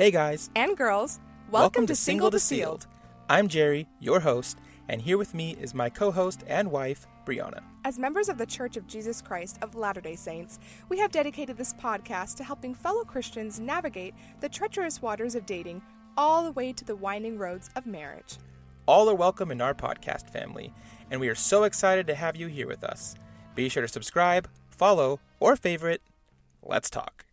Hey guys, and girls, welcome, to Single to Sealed. I'm Jerry, your host, and here with me is my co host and wife, Brianna. As members of the Church of Jesus Christ of Latter day Saints, we have dedicated this podcast to helping fellow Christians navigate the treacherous waters of dating all the way to the winding roads of marriage. All are welcome in our podcast family, and we are so excited to have you here with us. Be sure to subscribe, follow, or favorite. Let's talk.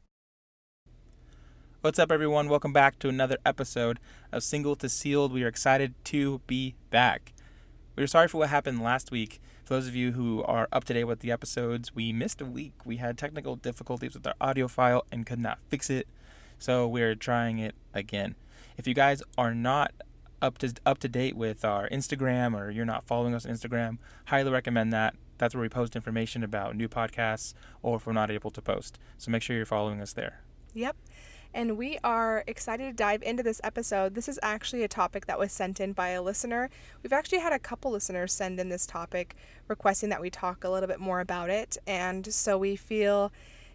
What's up, everyone? Welcome back to another episode of Single to Sealed. We are excited to be back. We are sorry for what happened last week. For those of you who are up to date with the episodes, we missed a week. We had technical difficulties with our audio file and could not fix it, so we're trying it again. If you guys are not up to up to date with our Instagram or you're not following us on Instagram, highly recommend that. That's where we post information about new podcasts or if we're not able to post. So make sure you're following us there. Yep and we are excited to dive into this episode. This is actually a topic that was sent in by a listener. We've actually had a couple listeners send in this topic requesting that we talk a little bit more about it, and so we feel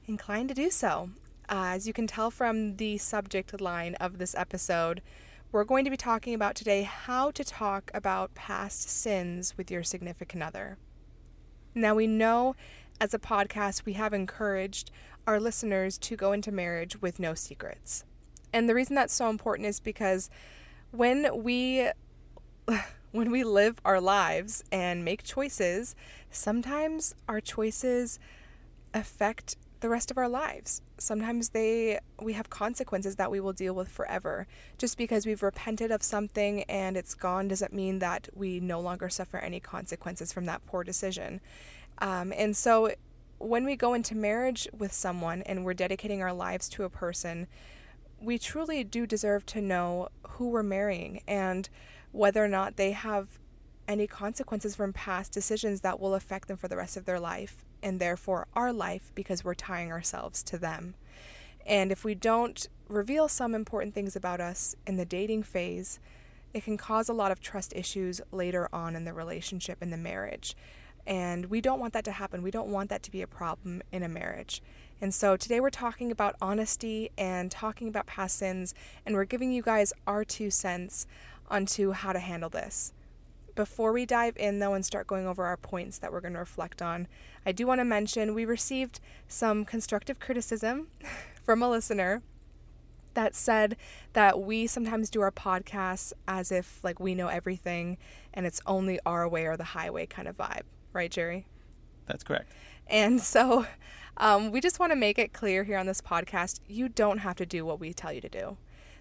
inclined to do so. Uh, as you can tell from the subject line of this episode, we're going to be talking about today how to talk about past sins with your significant other. Now, we know as a podcast, we have encouraged our listeners to go into marriage with no secrets. And the reason that's so important is because when we when we live our lives and make choices, sometimes our choices affect the rest of our lives. Sometimes they we have consequences that we will deal with forever. Just because we've repented of something and it's gone doesn't mean that we no longer suffer any consequences from that poor decision. Um, and so when we go into marriage with someone and we're dedicating our lives to a person, we truly do deserve to know who we're marrying and whether or not they have any consequences from past decisions that will affect them for the rest of their life and therefore our life because we're tying ourselves to them. And if we don't reveal some important things about us in the dating phase, it can cause a lot of trust issues later on in the relationship in the marriage. And we don't want that to happen. We don't want that to be a problem in a marriage. And so today we're talking about honesty and talking about past sins, and we're giving you guys our two cents onto how to handle this. Before we dive in, though, and start going over our points that we're going to reflect on, I do want to mention we received some constructive criticism from a listener that said that we sometimes do our podcasts as if like we know everything and it's only our way or the highway kind of vibe right, Jerry? That's correct. And so um, we just want to make it clear here on this podcast you don't have to do what we tell you to do.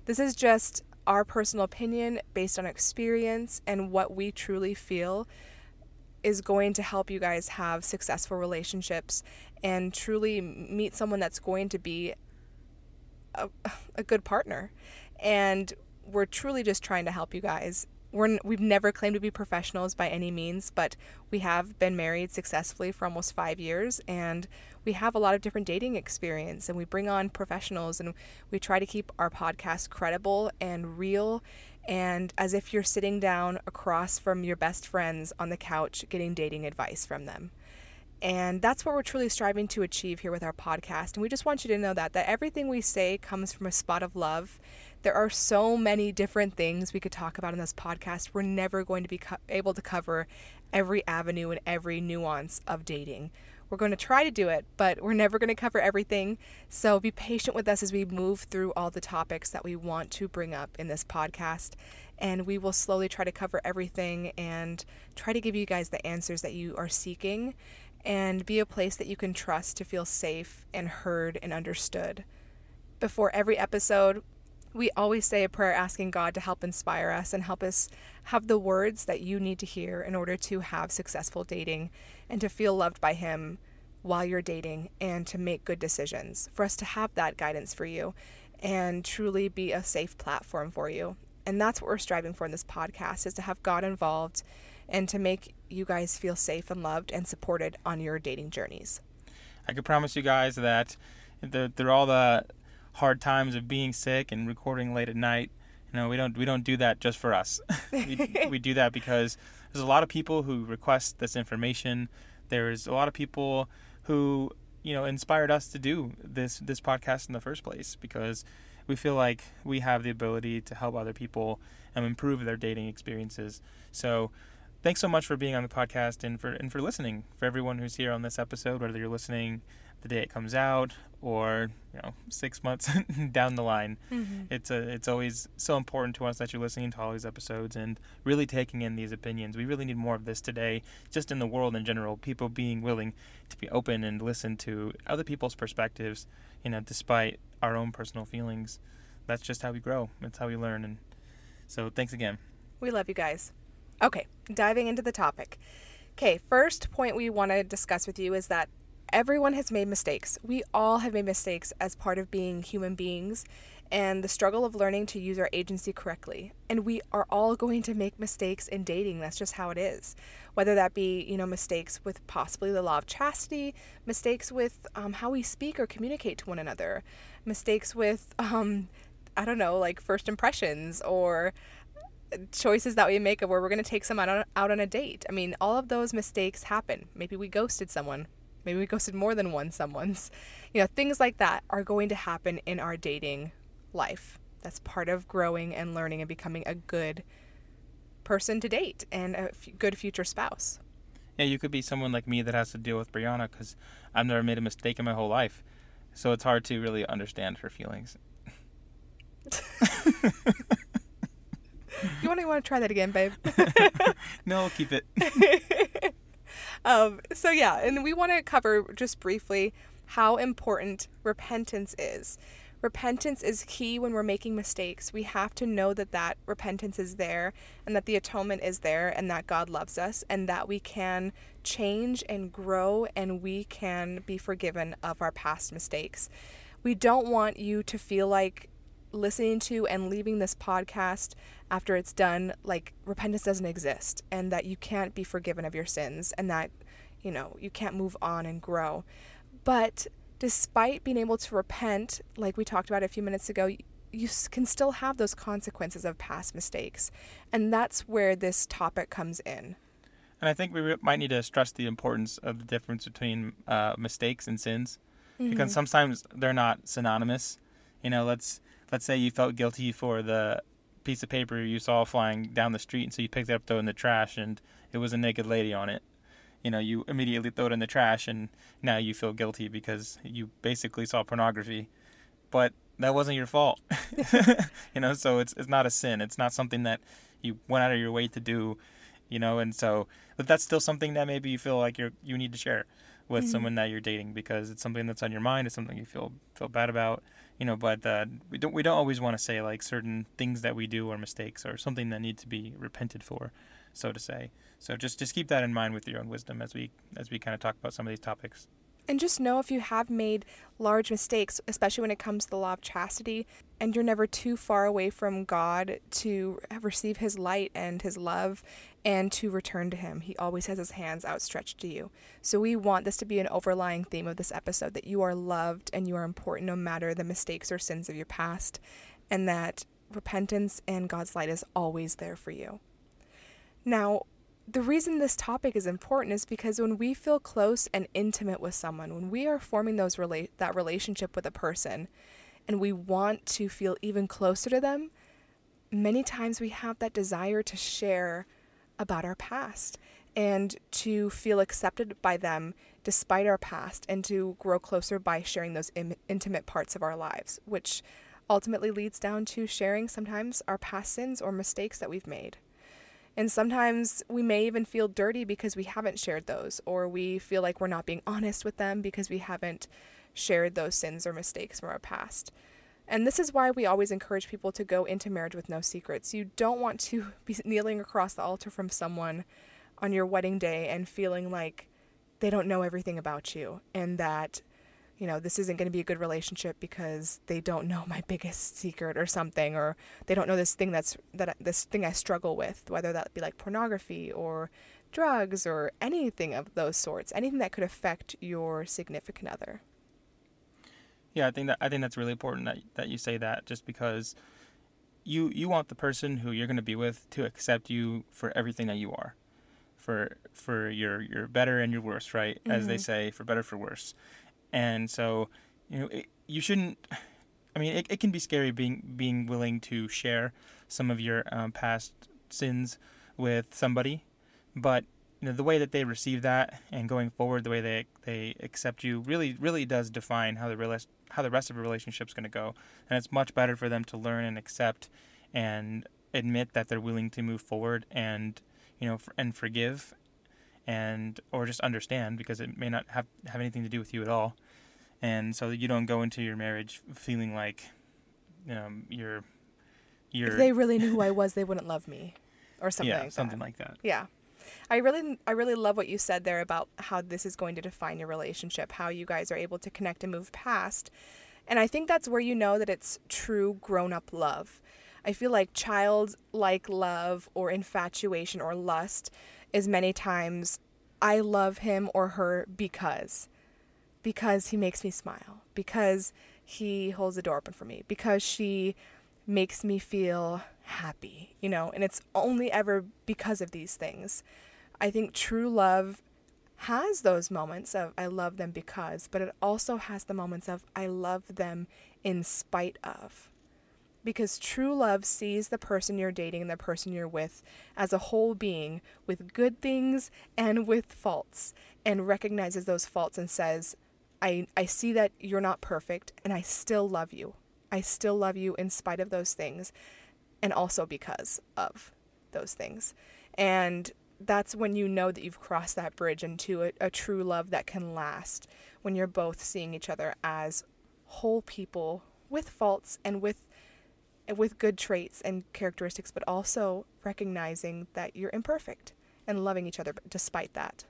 This is just our personal opinion based on experience and what we truly feel is going to help you guys have successful relationships and truly meet someone that's going to be a, a good partner. And we're truly just trying to help you guys we're we've never claimed to be professionals by any means, but we have been married successfully for almost five years, and we have a lot of different dating experience, and we bring on professionals, and we try to keep our podcast credible and real, and as if you're sitting down across from your best friends on the couch getting dating advice from them. And that's what we're truly striving to achieve here with our podcast. And we just want you to know that that everything we say comes from a spot of love there are so many different things we could talk about in this podcast. We're never going to be co- able to cover every avenue and every nuance of dating. We're going to try to do it, but we're never going to cover everything. So be patient with us as we move through all the topics that we want to bring up in this podcast. And we will slowly try to cover everything and try to give you guys the answers that you are seeking and be a place that you can trust to feel safe and heard and understood. Before every episode, we always say a prayer asking God to help inspire us and help us have the words that you need to hear in order to have successful dating and to feel loved by Him while you're dating and to make good decisions. For us to have that guidance for you and truly be a safe platform for you. And that's what we're striving for in this podcast is to have God involved and to make you guys feel safe and loved and supported on your dating journeys. I can promise you guys that they're all the hard times of being sick and recording late at night. You know, we don't we don't do that just for us. we, we do that because there's a lot of people who request this information. There's a lot of people who you know inspired us to do this this podcast in the first place because we feel like we have the ability to help other people and improve their dating experiences. So, thanks so much for being on the podcast and for and for listening. For everyone who's here on this episode, whether you're listening the day it comes out or you know six months down the line, Mm-hmm. it's a it's always so important to us that you're listening to all these episodes and really taking in these opinions. We really need more of this today, just in the world in general. People being willing to be open and listen to other people's perspectives, you know, despite our own personal feelings. That's just how we grow. That's how we learn. And so, thanks again. We love you guys. Okay, diving into the topic. Okay, first point we want to discuss with you is that everyone has made mistakes. We all have made mistakes as part of being human beings and the struggle of learning to use our agency correctly. And we are all going to make mistakes in dating. That's just how it is. Whether that be, you know, mistakes with possibly the law of chastity, mistakes with um, how we speak or communicate to one another, mistakes with, um, I don't know, like first impressions or choices that we make of where we're going to take someone out on, out on a date. I mean, all of those mistakes happen. Maybe we ghosted someone. Maybe we ghosted more than one someone's. You know, things like that are going to happen in our dating life. That's part of growing and learning and becoming a good person to date and a f- good future spouse. Yeah, you could be someone like me that has to deal with Brianna because I've never made a mistake in my whole life. So it's hard to really understand her feelings. You want to want to try that again, babe? no, keep it. um, so yeah, and we want to cover just briefly how important repentance is. Repentance is key when we're making mistakes. We have to know that that repentance is there and that the atonement is there and that God loves us and that we can change and grow and we can be forgiven of our past mistakes. We don't want you to feel like listening to and leaving this podcast after it's done like repentance doesn't exist and that you can't be forgiven of your sins and that you know you can't move on and grow. But despite being able to repent like we talked about a few minutes ago you can still have those consequences of past mistakes. And that's where this topic comes in. And I think we might need to stress the importance of the difference between uh, mistakes and sins, because sometimes they're not synonymous. You know, let's let's say you felt guilty for the piece of paper you saw flying down the street, and so you picked it up, throw it in the trash, and it was a naked lady on it. You know, you immediately throw it in the trash, and now you feel guilty because you basically saw pornography, but that wasn't your fault. you know, so it's it's not a sin. It's not something that you went out of your way to do. You know, and so but that's still something that maybe you feel like you're you need to share with Mhm. someone that you're dating because it's something that's on your mind. It's something you feel feel bad about. You know, but uh, we don't we don't always want to say like certain things that we do are mistakes or something that need to be repented for, so to say. So just just keep that in mind with your own wisdom as we as we kind of talk about some of these topics. And just know if you have made large mistakes, especially when it comes to the law of chastity, and you're never too far away from God to receive His light and His love and to return to Him. He always has His hands outstretched to you. So we want this to be an overlying theme of this episode that you are loved and you are important no matter the mistakes or sins of your past, and that repentance and God's light is always there for you. Now, the reason this topic is important is because when we feel close and intimate with someone, when we are forming those relate that relationship with a person and we want to feel even closer to them, many times we have that desire to share about our past and to feel accepted by them despite our past and to grow closer by sharing those Im- intimate parts of our lives, which ultimately leads down to sharing sometimes our past sins or mistakes that we've made. And sometimes we may even feel dirty because we haven't shared those, or we feel like we're not being honest with them because we haven't shared those sins or mistakes from our past. And this is why we always encourage people to go into marriage with no secrets. You don't want to be kneeling across the altar from someone on your wedding day and feeling like they don't know everything about you and that you know, this isn't going to be a good relationship because they don't know my biggest secret or something, or they don't know this thing that's that I- this thing I struggle with, whether that be like pornography or drugs or anything of those sorts, anything that could affect your significant other. Yeah, I think that I think that's really important that that you say that just because you you want the person who you're going to be with to accept you for everything that you are. For for your your better and your worse, right? As they Mhm. say, for better for worse. And so, you know, it, you shouldn't I mean, it, it can be scary being being willing to share some of your um, past sins with somebody, but you know the way that they receive that and going forward, the way they they accept you really really does define how the rela- how the rest of the relationship's going to go. And it's much better for them to learn and accept and admit that they're willing to move forward and you know and forgive and or just understand because it may not have have anything to do with you at all and so you don't go into your marriage feeling like um, you're you're If they really knew who I was, they wouldn't love me, or something yeah like something that. like that Yeah. I really I really love what you said there about how this is going to define your relationship, how you guys are able to connect and move past. And I think that's where you know that it's true grown-up love. I feel like childlike love or infatuation or lust is many times I love him or her because because he makes me smile, because he holds the door open for me, because she makes me feel happy, you know, and it's only ever because of these things. I think true love has those moments of I love them because, but it also has the moments of I love them in spite of. Because true love sees the person you're dating and the person you're with as a whole being with good things and with faults and recognizes those faults and says, I, I see that you're not perfect and I still love you. I still love you in spite of those things and also because of those things. And that's when you know that you've crossed that bridge into a, a true love that can last when you're both seeing each other as whole people with faults and with with good traits and characteristics but also recognizing that you're imperfect and loving each other despite that.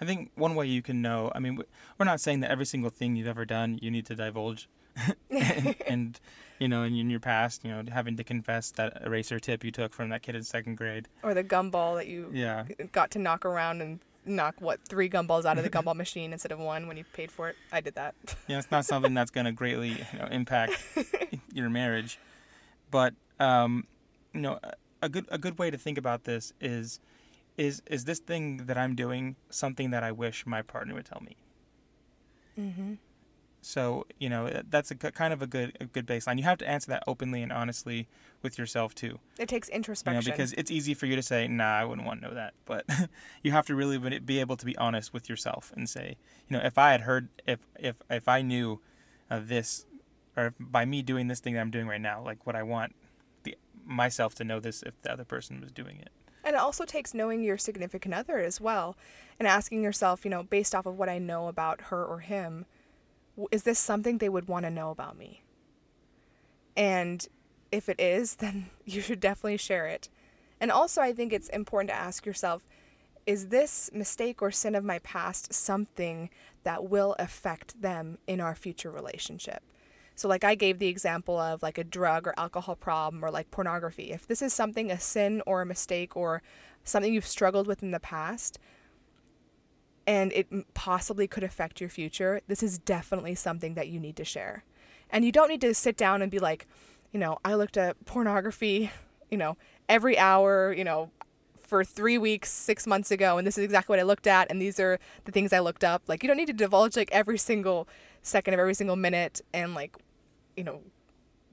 I think one way you can know, I mean, we're not saying that every single thing you've ever done you need to divulge. and, and, you know, in, in your past, you know, having to confess that eraser tip you took from that kid in second grade. Or the gumball that you Yeah. got to knock around and knock what three gumballs out of the gumball machine instead of one when you paid for it. I did that. Yeah, it's not something that's going to greatly you know, impact your marriage. But, um, you know, a- good, a good way to think about this is, is, is this thing that I'm doing something that I wish my partner would tell me? Mm-hmm. So you know that's a kind of a good a good baseline. You have to answer that openly and honestly with yourself too. It takes You know, introspection. because it's easy for you to say, "Nah, I wouldn't want to know that," but you have to really be- be able to be honest with yourself and say, you know, if I had heard, if if if I knew uh, this, or by me doing this thing that I'm doing right now, like what I want the myself to know this if the other person was doing it. And it also takes knowing your significant other as well and asking yourself, you know, based off of what I know about her or him, is this something they would want to know about me? And if it is, then you should definitely share it. And also, I think it's important to ask yourself is this mistake or sin of my past something that will affect them in our future relationship? So, like I gave the example of like a drug or alcohol problem or like pornography. If this is something, a sin or a mistake or something you've struggled with in the past, and it possibly could affect your future, this is definitely something that you need to share. And you don't need to sit down and be like, you know, I looked at pornography, you know, every hour, you know, for three weeks, six months ago, and this is exactly what I looked at, and these are the things I looked up. Like, you don't need to divulge like every single second of every single minute and like, you know,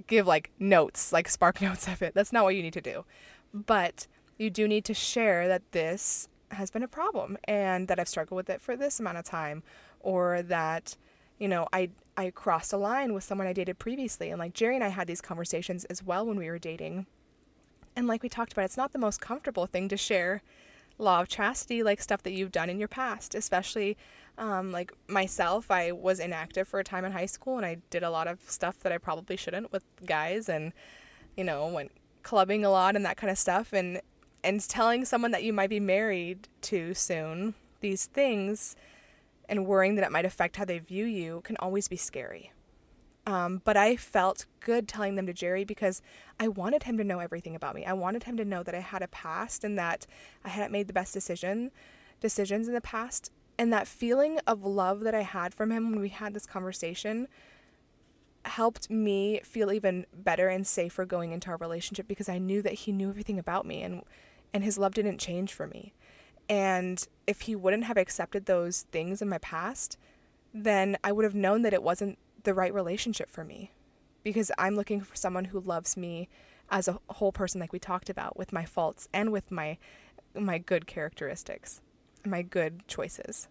give like notes, like spark notes of it. That's not what you need to do. But you do need to share that this has been a problem and that I've struggled with it for this amount of time or that you know I I crossed a line with someone I dated previously and like Jerry and I had these conversations as well when we were dating. And like we talked about it's not the most comfortable thing to share law of chastity like stuff that you've done in your past, especially um, like myself, I was inactive for a time in high school and I did a lot of stuff that I probably shouldn't with guys and, you know, went clubbing a lot and that kind of stuff. And, and telling someone that you might be married to soon these things and worrying that it might affect how they view you can always be scary. Um, but I felt good telling them to Jerry because I wanted him to know everything about me. I wanted him to know that I had a past and that I hadn't made the best decision decisions in the past. And that feeling of love that I had from him when we had this conversation helped me feel even better and safer going into our relationship because I knew that he knew everything about me and and his love didn't change for me. And if he wouldn't have accepted those things in my past, then I would have known that it wasn't the right relationship for me. because I'm looking for someone who loves me as a whole person like we talked about with my faults and with my my good characteristics, my good choices.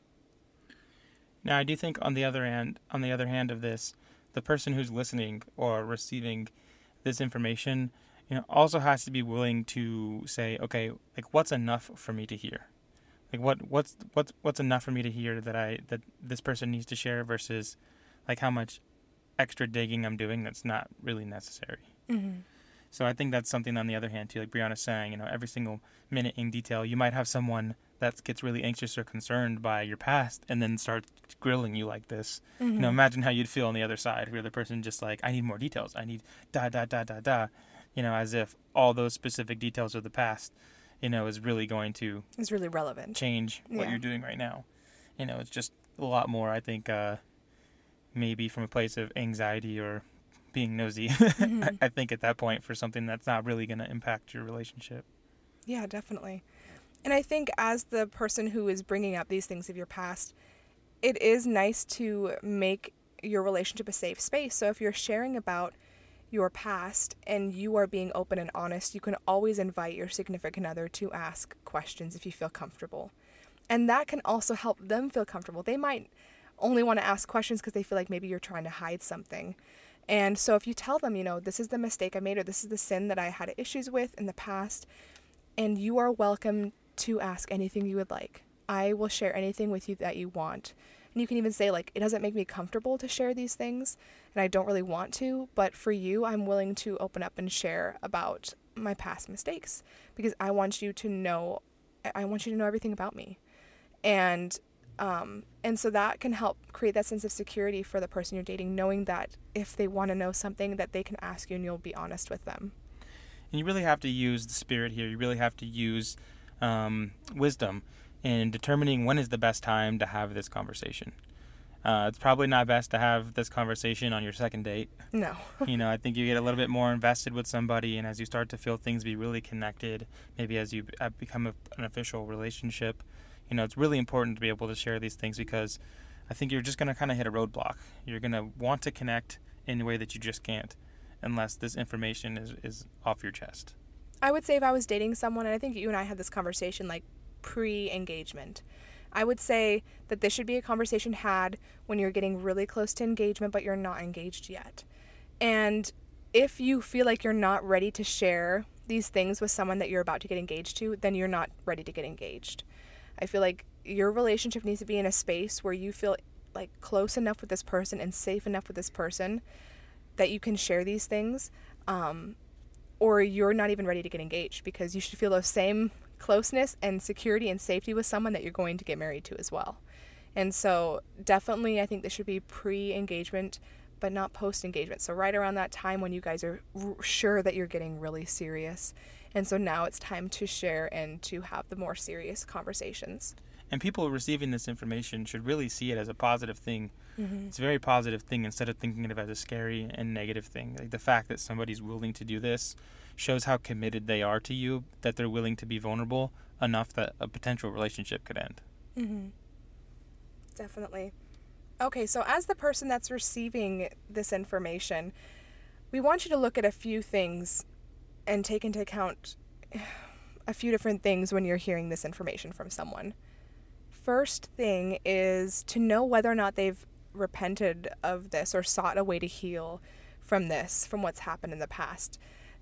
Now, I do think on the other hand, on the other hand of this, the person who's listening or receiving this information, you know, also has to be willing to say, okay, like what's enough for me to hear? Like what what's what's what's enough for me to hear that I that this person needs to share versus like how much extra digging I'm doing that's not really necessary. Mm-hmm. So I think that's something on the other hand too, like Brianna's saying, you know, every single minute in detail, you might have someone that gets really anxious or concerned by your past and then starts grilling you like this. Mm-hmm. You know, imagine how you'd feel on the other side where the person just like, I need more details. I need da da da da da. You know, as if all those specific details of the past, you know, is really going to It's really relevant. change what Yeah. you're doing right now. You know, it's just a lot more, I think, uh, maybe from a place of anxiety or being nosy. Mhm. I, I think at that point for something that's not really going to impact your relationship. Yeah, definitely. And I think as the person who is bringing up these things of your past, it is nice to make your relationship a safe space. So if you're sharing about your past and you are being open and honest, you can always invite your significant other to ask questions if you feel comfortable. And that can also help them feel comfortable. They might only want to ask questions because they feel like maybe you're trying to hide something. And so if you tell them, you know, this is the mistake I made or this is the sin that I had issues with in the past, and you are welcome to ask anything you would like. I will share anything with you that you want. And you can even say, like, it doesn't make me comfortable to share these things, and I don't really want to, but for you, I'm willing to open up and share about my past mistakes because I want you to know, I- want you to know everything about me. And um, and so that can help create that sense of security for the person you're dating, knowing that if they want to know something, that they can ask you and you'll be honest with them. And you really have to use the spirit here. You really have to use um, wisdom in determining when is the best time to have this conversation. Uh, it's probably not best to have this conversation on your second date. No. you know, I think you get a little bit more invested with somebody, and as you start to feel things be really connected, maybe as you uh, become a, an official relationship, you know, it's really important to be able to share these things because I think you're just going to kind of hit a roadblock. You're going to want to connect in a way that you just can't unless this information is, is off your chest. I would say if I was dating someone, and I think you and I had this conversation like pre engagement, I would say that this should be a conversation had when you're getting really close to engagement, but you're not engaged yet. And if you feel like you're not ready to share these things with someone that you're about to get engaged to, then you're not ready to get engaged. I feel like your relationship needs to be in a space where you feel like close enough with this person and safe enough with this person that you can share these things. Um, or you're not even ready to get engaged because you should feel those same closeness and security and safety with someone that you're going to get married to as well. And so, definitely, I think this should be pre engagement, but not post engagement. So, right around that time when you guys are r- sure that you're getting really serious. And so now it's time to share and to have the more serious conversations. And people receiving this information should really see it as a positive thing. Mm-hmm. It's a very positive thing instead of thinking of it as a scary and negative thing. Like the fact that somebody's willing to do this shows how committed they are to you, that they're willing to be vulnerable enough that a potential relationship could end. Mm-hmm. Definitely. Okay, so as the person that's receiving this information, we want you to look at a few things and take into account a few different things when you're hearing this information from someone. First thing is to know whether or not they've repented of this or sought a way to heal from this, from what's happened in the past.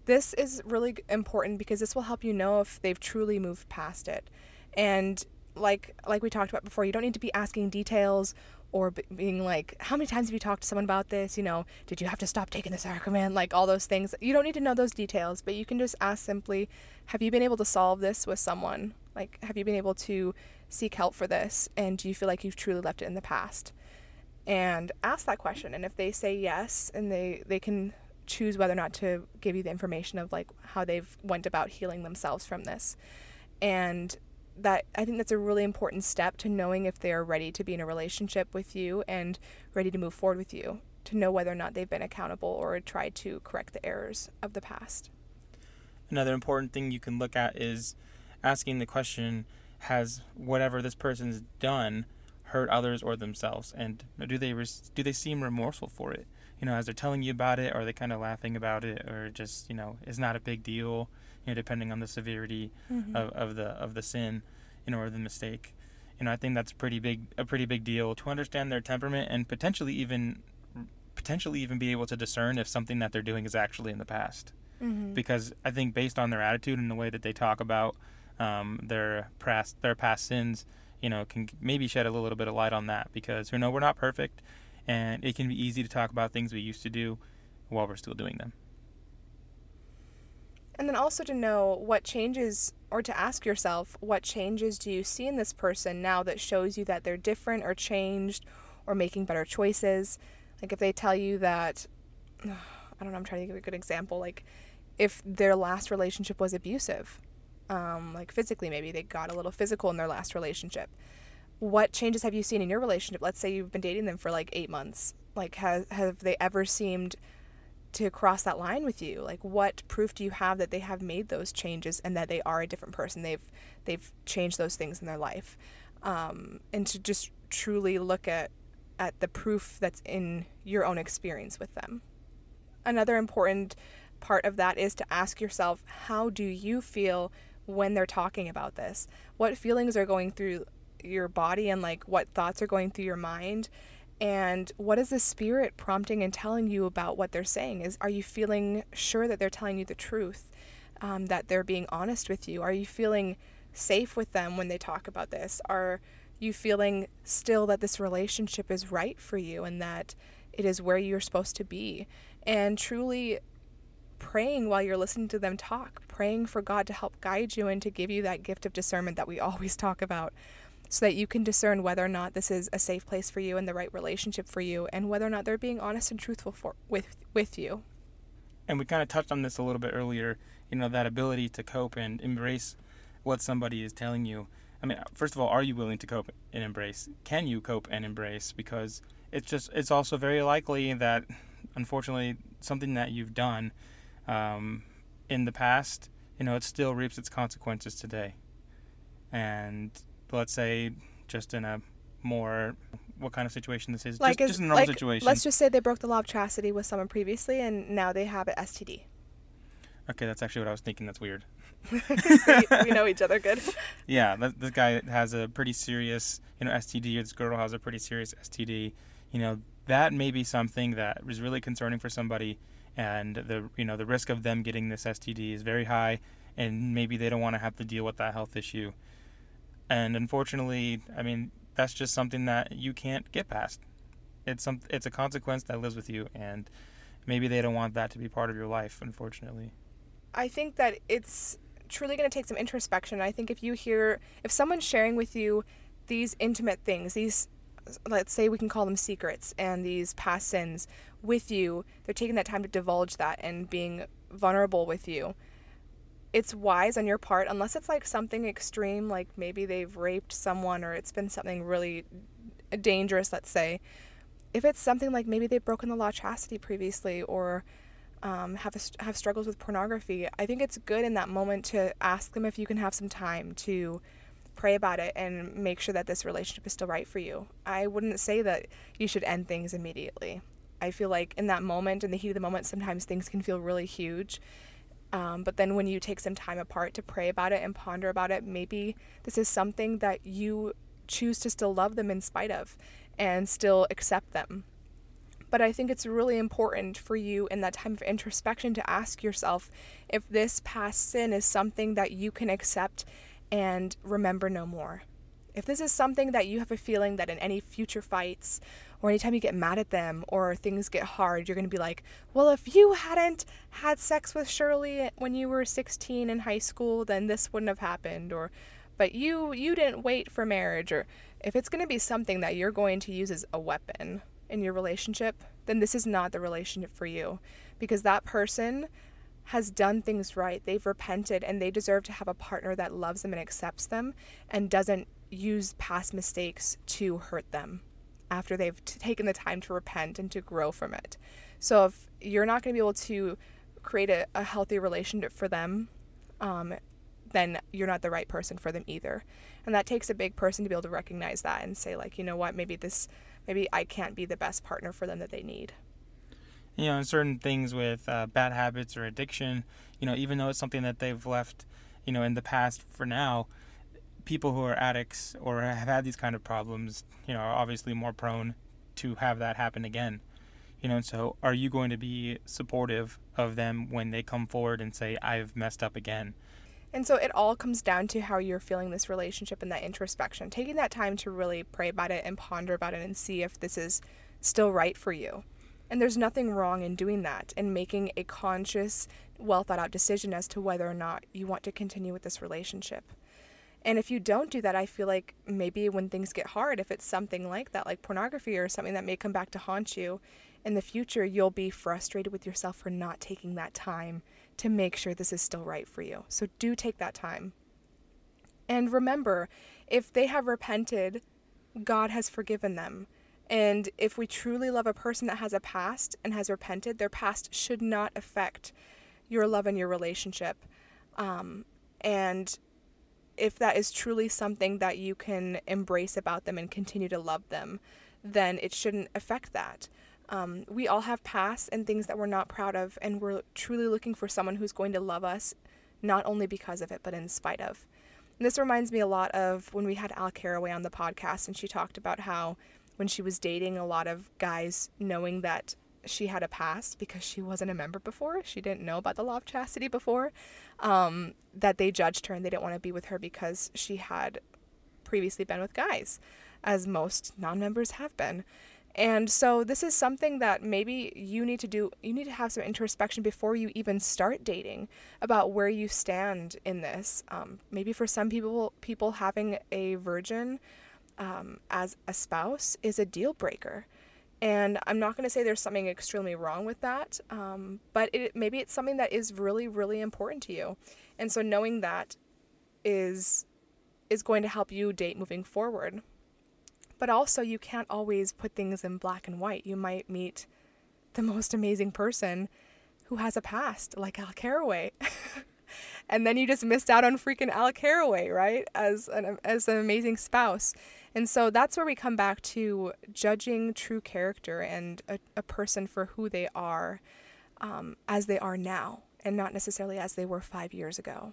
This is really important because this will help you know if they've truly moved past it. And like like we talked about before, you don't need to be asking details or being like, how many times have you talked to someone about this? You know, did you have to stop taking the sacrament? Like all those things. You don't need to know those details, but you can just ask simply, have you been able to solve this with someone? Like, have you been able to seek help for this? And do you feel like you've truly left it in the past? And ask that question. And if they say yes, and they they can choose whether or not to give you the information of like how they've went about healing themselves from this. And that I think that's a really important step to knowing if they are ready to be in a relationship with you and ready to move forward with you, to know whether or not they've been accountable or tried to correct the errors of the past. Another important thing you can look at is asking the question Has whatever this person's done hurt others or themselves? And do they do they seem remorseful for it? You know as they're telling you about it are they kind of laughing about it or just you know it's not a big deal you know depending on the severity Mhm. of, of the of the sin you know or the mistake you know i think that's pretty big a pretty big deal to understand their temperament and potentially even potentially even be able to discern if something that they're doing is actually in the past Mhm. because I think based on their attitude and the way that they talk about um, their past their past sins, you know, can maybe shed a little bit of light on that because you know we're not perfect, and it can be easy to talk about things we used to do while we're still doing them. And then also to know what changes, or to ask yourself, what changes do you see in this person now that shows you that they're different or changed or making better choices? Like if they tell you that, I don't know, I'm trying to give a good example. Like if their last relationship was abusive, um, like physically, maybe they got a little physical in their last relationship. What changes have you seen in your relationship? Let's say you've been dating them for like eight months. Like, has, have they ever seemed to cross that line with you? Like what proof do you have that they have made those changes and that they are a different person? They've they've changed those things in their life. Um, and to just truly look at at the proof that's in your own experience with them. Another important part of that is to ask yourself how do you feel when they're talking about this? What feelings are going through your body and like what thoughts are going through your mind and what is the spirit prompting and telling you about what they're saying? Is are you feeling sure that they're telling you the truth um, that they're being honest with you? Are you feeling safe with them when they talk about this? Are you feeling still that this relationship is right for you and that it is where you're supposed to be? And truly praying while you're listening to them talk praying for god to help guide you and to give you that gift of discernment that we always talk about so that you can discern whether or not this is a safe place for you and the right relationship for you and whether or not they're being honest and truthful for with with you And we kind of touched on this a little bit earlier. You know that ability to cope and embrace what somebody is telling you. I mean, first of all, are you willing to cope and embrace? Can you cope and embrace? Because it's just it's also very likely that, unfortunately, something that you've done um, in the past, you know, it still reaps its consequences today. And let's say, just in a more what kind of situation this is, like just, is, just a normal like, situation. let's just say they broke the law of chastity with someone previously and now they have an std okay, that's actually what I was thinking. That's weird. See, we know each other good Yeah, that, this guy has a pretty serious, you know, STD, or this girl has a pretty serious STD. You know, that may be something that is really concerning for somebody, and the you know the risk of them getting this STD is very high, and maybe they don't want to have to deal with that health issue. And unfortunately, I mean, that's just something that you can't get past. It's some, it's a consequence that lives with you, and maybe they don't want that to be part of your life. Unfortunately. I think that it's truly going to take some introspection. I think if you hear, if someone's sharing with you these intimate things, these, let's say we can call them secrets, and these past sins with you, they're taking that time to divulge that and being vulnerable with you. It's wise on your part, unless it's like something extreme, like maybe they've raped someone or it's been something really dangerous, let's say. If it's something like maybe they've broken the law of chastity previously or um, have a, have struggles with pornography, I think it's good in that moment to ask them if you can have some time to pray about it and make sure that this relationship is still right for you. I wouldn't say that you should end things immediately. I feel like in that moment, in the heat of the moment, sometimes things can feel really huge. Um, but then when you take some time apart to pray about it and ponder about it, maybe this is something that you choose to still love them in spite of and still accept them. But I think it's really important for you in that time of introspection to ask yourself if this past sin is something that you can accept and remember no more. If this is something that you have a feeling that in any future fights or anytime you get mad at them or things get hard, you're going to be like, well, if you hadn't had sex with Shirley when you were 16 in high school, then this wouldn't have happened. Or, but you you didn't wait for marriage. Or if it's going to be something that you're going to use as a weapon in your relationship, then this is not the relationship for you because that person has done things right. They've repented and they deserve to have a partner that loves them and accepts them and doesn't use past mistakes to hurt them after they've t- taken the time to repent and to grow from it. So if you're not going to be able to create a, a healthy relationship for them, um, then you're not the right person for them either. And that takes a big person to be able to recognize that and say like, you know what, maybe this maybe I can't be the best partner for them that they need. You know, and certain things with uh, bad habits or addiction, you know, even though it's something that they've left, you know, in the past for now, people who are addicts or have had these kind of problems, you know, are obviously more prone to have that happen again. You know, so are you going to be supportive of them when they come forward and say, I've messed up again? And so it all comes down to how you're feeling this relationship and that introspection, taking that time to really pray about it and ponder about it and see if this is still right for you. And there's nothing wrong in doing that and making a conscious, well thought out decision as to whether or not you want to continue with this relationship. And if you don't do that, I feel like maybe when things get hard, if it's something like that, like pornography or something that may come back to haunt you in the future, you'll be frustrated with yourself for not taking that time to make sure this is still right for you. So do take that time. And remember, if they have repented, God has forgiven them. And if we truly love a person that has a past and has repented, their past should not affect your love and your relationship. Um, and if that is truly something that you can embrace about them and continue to love them, then it shouldn't affect that. Um, we all have pasts and things that we're not proud of, and we're truly looking for someone who's going to love us, not only because of it, but in spite of. And this reminds me a lot of when we had Al Carraway on the podcast, and she talked about how when she was dating a lot of guys, knowing that she had a past because she wasn't a member before, she didn't know about the law of chastity before, um, that they judged her and they didn't want to be with her because she had previously been with guys, as most non members have been. And so this is something that maybe you need to do you need to have some introspection before you even start dating about where you stand in this. Um, maybe for some people people having a virgin um, as a spouse is a deal breaker. And I'm not going to say there's something extremely wrong with that, um, but it, maybe it's something that is really, really important to you. And so knowing that is is going to help you date moving forward. But also, you can't always put things in black and white. You might meet the most amazing person who has a past, like Al Carraway. and then you just missed out on freaking Al Carraway, right? As an as an amazing spouse. And so that's where we come back to judging true character and a, a person for who they are um, as they are now, and not necessarily as they were five years ago.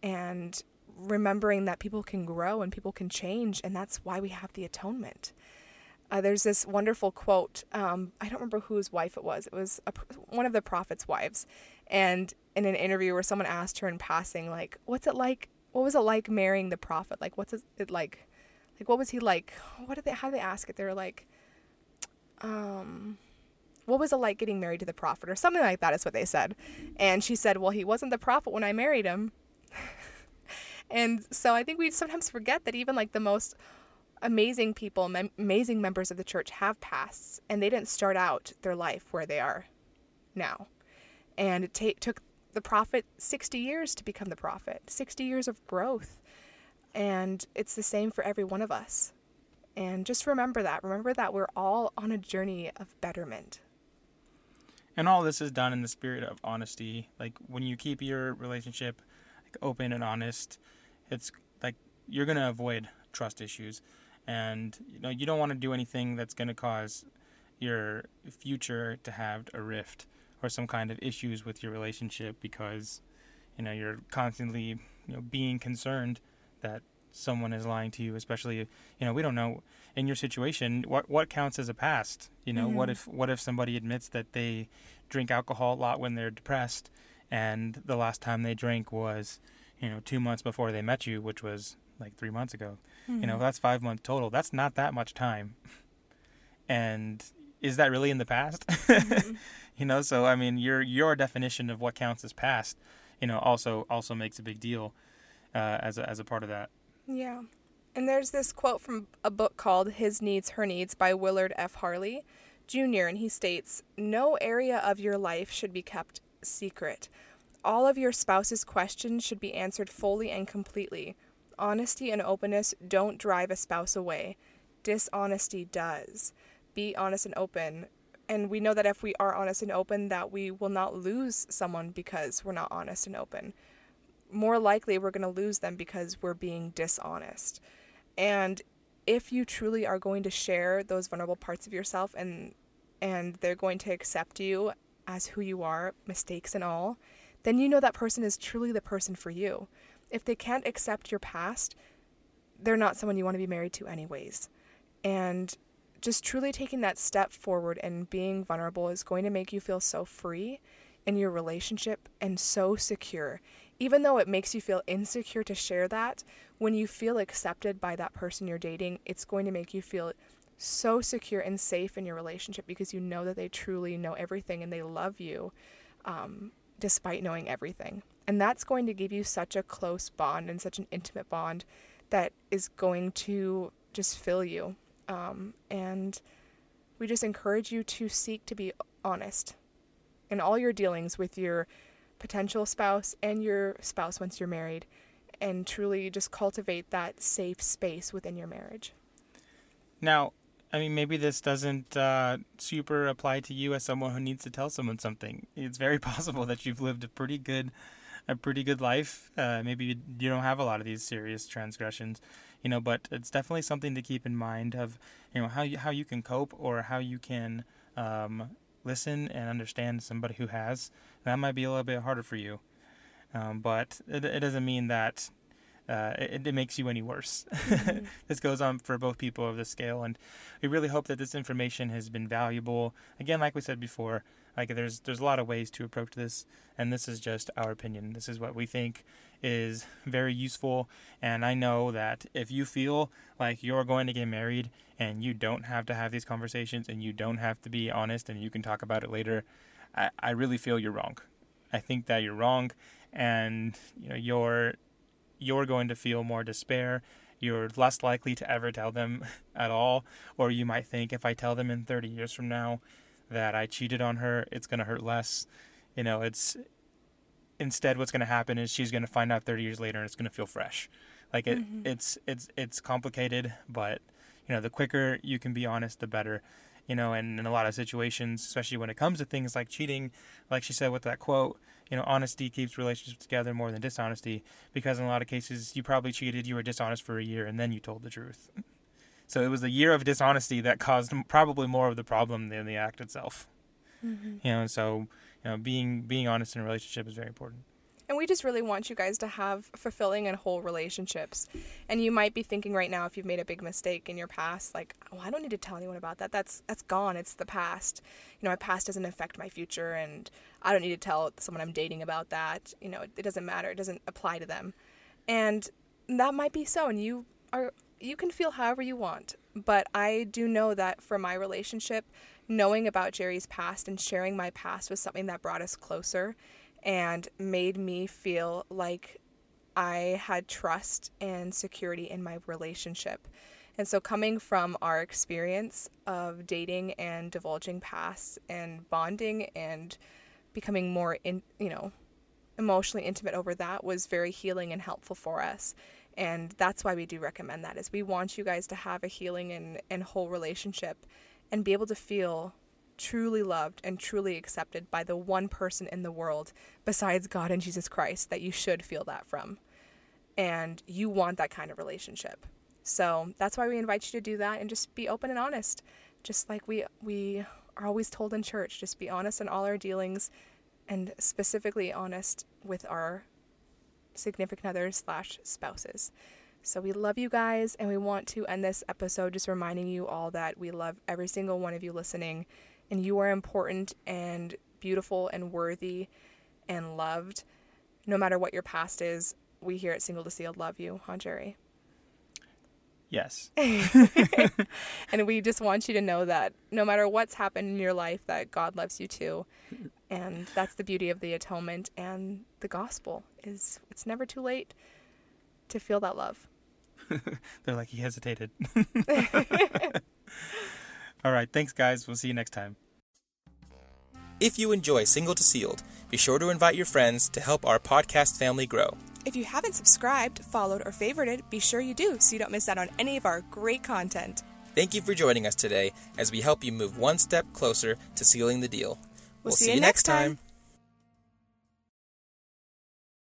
And remembering that people can grow and people can change, and that's why we have the atonement. Uh, there's this wonderful quote. Um, I don't remember whose wife it was. It was a, one of the prophet's wives, and in an interview where someone asked her in passing, like, "What's it like? What was it like marrying the prophet? Like, what's it like? Like, what was he like? What did they? How did they ask it? They were like, um." What was it like getting married to the prophet, or something like that? Is what they said, and she said, "Well, he wasn't the prophet when I married him." And so I think we sometimes forget that even like the most amazing people, mem- amazing members of the church have pasts, and they didn't start out their life where they are now. And it took the prophet 60 years to become the prophet, 60 years of growth. And it's the same for every one of us. And just remember that. Remember that we're all on a journey of betterment. And all this is done in the spirit of honesty. Like when you keep your relationship like, open and honest, it's like you're going to avoid trust issues and you know you don't want to do anything that's going to cause your future to have a rift or some kind of issues with your relationship because you know you're constantly you know being concerned that someone is lying to you especially you know we don't know in your situation what what counts as a past you know mm-hmm. what if what if somebody admits that they drink alcohol a lot when they're depressed and the last time they drank was you know, two months before they met you, which was like three months ago. Mm-hmm. You know, mm-hmm. that's five months total. That's not that much time. And is that really in the past? Mm-hmm. you know, so I mean, your your definition of what counts as past, you know, also also makes a big deal uh, as a, as a part of that. Yeah, and there's this quote from a book called "His Needs, Her Needs" by Willard F. Harley Jr. and he states, "No area of your life should be kept secret." All of your spouse's questions should be answered fully and completely. Honesty and openness don't drive a spouse away. Dishonesty does. Be honest and open. And we know that if we are honest and open that we will not lose someone because we're not honest and open. More likely we're going to lose them because we're being dishonest. And if you truly are going to share those vulnerable parts of yourself and and they're going to accept you as who you are, mistakes and all, then you know that person is truly the person for you. If they can't accept your past, they're not someone you want to be married to anyways. And just truly taking that step forward and being vulnerable is going to make you feel so free in your relationship and so secure. Even though it makes you feel insecure to share that, when you feel accepted by that person you're dating, it's going to make you feel so secure and safe in your relationship because you know that they truly know everything and they love you um, despite knowing everything. And that's going to give you such a close bond and such an intimate bond that is going to just fill you um, and we just encourage you to seek to be honest in all your dealings with your potential spouse and your spouse once you're married, and truly just cultivate that safe space within your marriage. Now, I mean, maybe this doesn't uh, super apply to you as someone who needs to tell someone something. It's very possible that you've lived a pretty good, a pretty good life. Uh, maybe you, don't have a lot of these serious transgressions, you know but it's definitely something to keep in mind of you know how you how you can cope or how you can um, listen and understand somebody who has that might be a little bit harder for you um, but it, it doesn't mean that uh, it, it, makes you any worse. Mm-hmm. this goes on for both people of the scale, and we really hope that this information has been valuable. Again, like we said before, like there's there's a lot of ways to approach this, and this is just our opinion. This is what we think is very useful. And I know that if you feel like you're going to get married and you don't have to have these conversations and you don't have to be honest and you can talk about it later, I, I really feel you're wrong. I think that you're wrong and you know you're you're going to feel more despair. You're less likely to ever tell them at all, or you might think if I tell them in 30 years from now that I cheated on her, it's going to hurt less. You know, it's instead what's going to happen is she's going to find out 30 years later and it's going to feel fresh like it mm-hmm. it's it's it's complicated but you know the quicker you can be honest the better you know and in a lot of situations especially when it comes to things like cheating like she said with that quote you know honesty keeps relationships together more than dishonesty because in a lot of cases you probably cheated you were dishonest for a year and then you told the truth so it was the year of dishonesty that caused probably more of the problem than the act itself mm-hmm. you know so you know, being being honest in a relationship is very important. And we just really want you guys to have fulfilling and whole relationships. And you might be thinking right now, if you've made a big mistake in your past, like, oh, I don't need to tell anyone about that. That's that's gone. It's the past. You know, my past doesn't affect my future, and I don't need to tell someone I'm dating about that. You know, it, it doesn't matter. It doesn't apply to them. And that might be so. And you are you can feel however you want. But I do know that for my relationship, knowing about Jerry's past and sharing my past was something that brought us closer and made me feel like I had trust and security in my relationship. And so, coming from our experience of dating and divulging past and bonding and becoming more, in, you know, emotionally intimate over that was very healing and helpful for us. And that's why we do recommend that is we want you guys to have a healing and, and whole relationship and be able to feel truly loved and truly accepted by the one person in the world besides God and Jesus Christ that you should feel that from. And you want that kind of relationship. So that's why we invite you to do that and just be open and honest. Just like we we are always told in church, just be honest in all our dealings and specifically honest with our significant others slash spouses. So we love you guys, and we want to end this episode just reminding you all that we love every single one of you listening, and you are important and beautiful and worthy and loved. No matter what your past is, we here at Single to Sealed love you, huh, Jerry? Yes. and we just want you to know that no matter what's happened in your life, that God loves you too. And that's the beauty of the atonement and the gospel is it's never too late to feel that love. They're like, he hesitated. All right. Thanks, guys. We'll see you next time. If you enjoy Single to Sealed, be sure to invite your friends to help our podcast family grow. If you haven't subscribed, followed, or favorited, be sure you do so you don't miss out on any of our great content. Thank you for joining us today as we help you move one step closer to sealing the deal. We'll, we'll see, see, you next time. time.